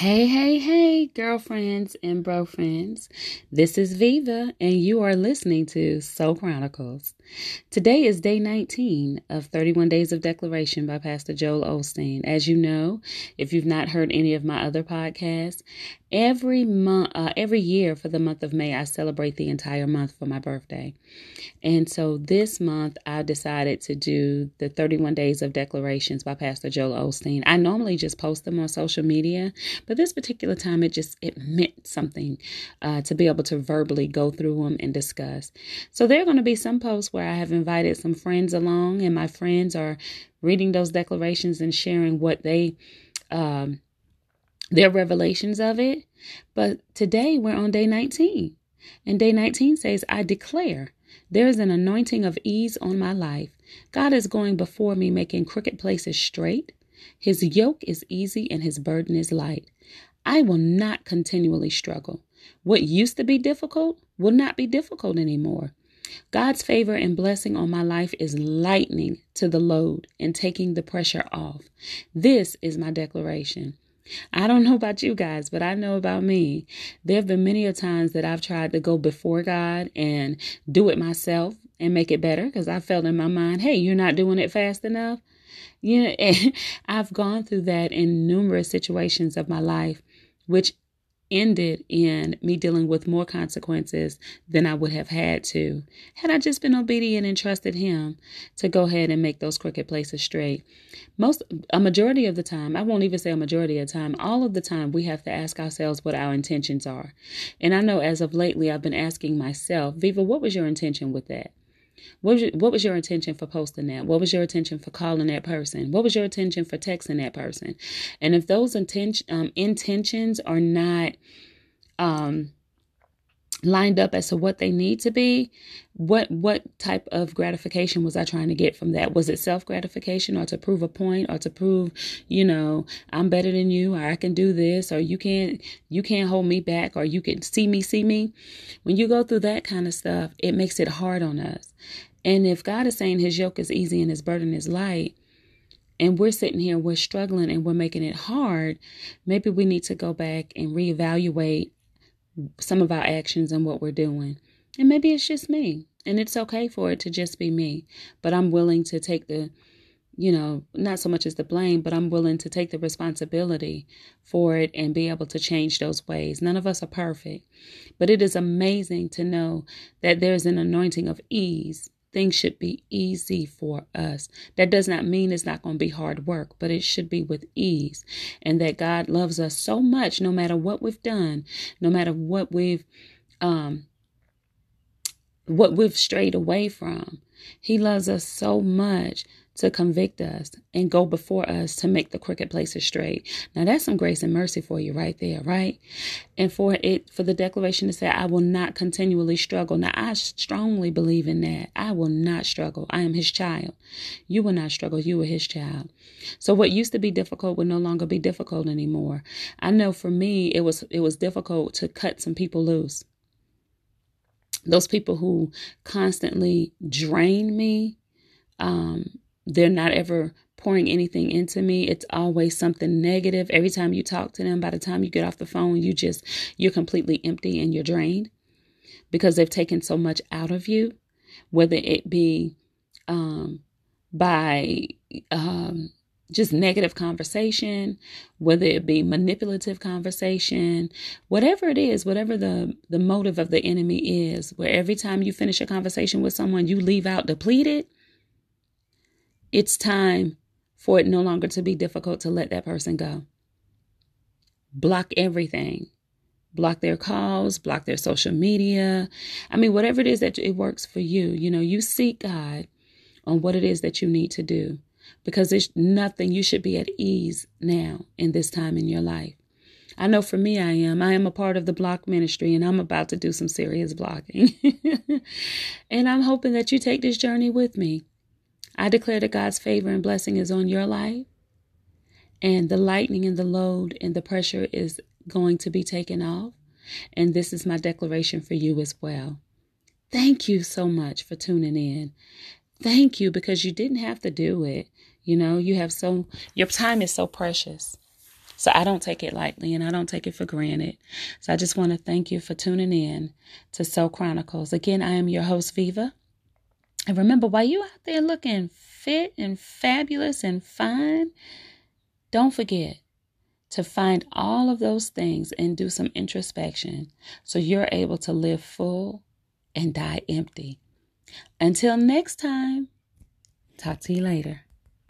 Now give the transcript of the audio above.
Hey, hey, hey, girlfriends and bro friends. This is Viva, and you are listening to Soul Chronicles. Today is day 19 of 31 Days of Declaration by Pastor Joel Osteen. As you know, if you've not heard any of my other podcasts, every month, uh, every year for the month of May, I celebrate the entire month for my birthday. And so this month, I decided to do the 31 Days of Declarations by Pastor Joel Osteen. I normally just post them on social media, but this particular time, it just it meant something uh, to be able to verbally go through them and discuss. So there are going to be some posts where I have invited some friends along, and my friends are reading those declarations and sharing what they, um, their revelations of it. But today we're on day 19, and day 19 says, I declare there is an anointing of ease on my life. God is going before me, making crooked places straight. His yoke is easy and his burden is light. I will not continually struggle. What used to be difficult will not be difficult anymore. God's favor and blessing on my life is lightening to the load and taking the pressure off. This is my declaration. I don't know about you guys, but I know about me. There have been many a times that I've tried to go before God and do it myself and make it better because I felt in my mind, hey, you're not doing it fast enough. You know, I've gone through that in numerous situations of my life, which ended in me dealing with more consequences than I would have had to had I just been obedient and trusted him to go ahead and make those crooked places straight. Most a majority of the time, I won't even say a majority of the time, all of the time we have to ask ourselves what our intentions are. And I know as of lately I've been asking myself, Viva, what was your intention with that? What was, your, what was your intention for posting that? What was your intention for calling that person? What was your intention for texting that person? And if those intention um, intentions are not um, lined up as to what they need to be what what type of gratification was i trying to get from that? Was it self gratification or to prove a point or to prove you know i'm better than you or i can do this or you can't you can't hold me back or you can see me see me? When you go through that kind of stuff it makes it hard on us. And if god is saying his yoke is easy and his burden is light and we're sitting here we're struggling and we're making it hard maybe we need to go back and reevaluate some of our actions and what we're doing. And maybe it's just me. And it's okay for it to just be me. But I'm willing to take the, you know, not so much as the blame, but I'm willing to take the responsibility for it and be able to change those ways. None of us are perfect. But it is amazing to know that there's an anointing of ease things should be easy for us. That does not mean it's not going to be hard work, but it should be with ease. And that God loves us so much, no matter what we've done, no matter what we've, um, what we've strayed away from. He loves us so much to convict us and go before us to make the crooked places straight. Now that's some grace and mercy for you right there, right? And for it for the declaration to say, I will not continually struggle. Now I strongly believe in that. I will not struggle. I am his child. You will not struggle. You are his child. So what used to be difficult will no longer be difficult anymore. I know for me it was it was difficult to cut some people loose. Those people who constantly drain me, um, they're not ever pouring anything into me. It's always something negative. Every time you talk to them, by the time you get off the phone, you just, you're completely empty and you're drained because they've taken so much out of you, whether it be um, by um, just negative conversation, whether it be manipulative conversation, whatever it is, whatever the, the motive of the enemy is, where every time you finish a conversation with someone, you leave out depleted it's time for it no longer to be difficult to let that person go. Block everything. Block their calls, block their social media. I mean, whatever it is that it works for you, you know, you seek God on what it is that you need to do because there's nothing you should be at ease now in this time in your life. I know for me, I am. I am a part of the block ministry and I'm about to do some serious blocking. and I'm hoping that you take this journey with me. I declare that God's favor and blessing is on your life, and the lightning and the load and the pressure is going to be taken off. And this is my declaration for you as well. Thank you so much for tuning in. Thank you because you didn't have to do it. You know, you have so, your time is so precious. So I don't take it lightly and I don't take it for granted. So I just want to thank you for tuning in to Soul Chronicles. Again, I am your host, Viva. And remember, while you out there looking fit and fabulous and fine, don't forget to find all of those things and do some introspection so you're able to live full and die empty. Until next time, talk to you later.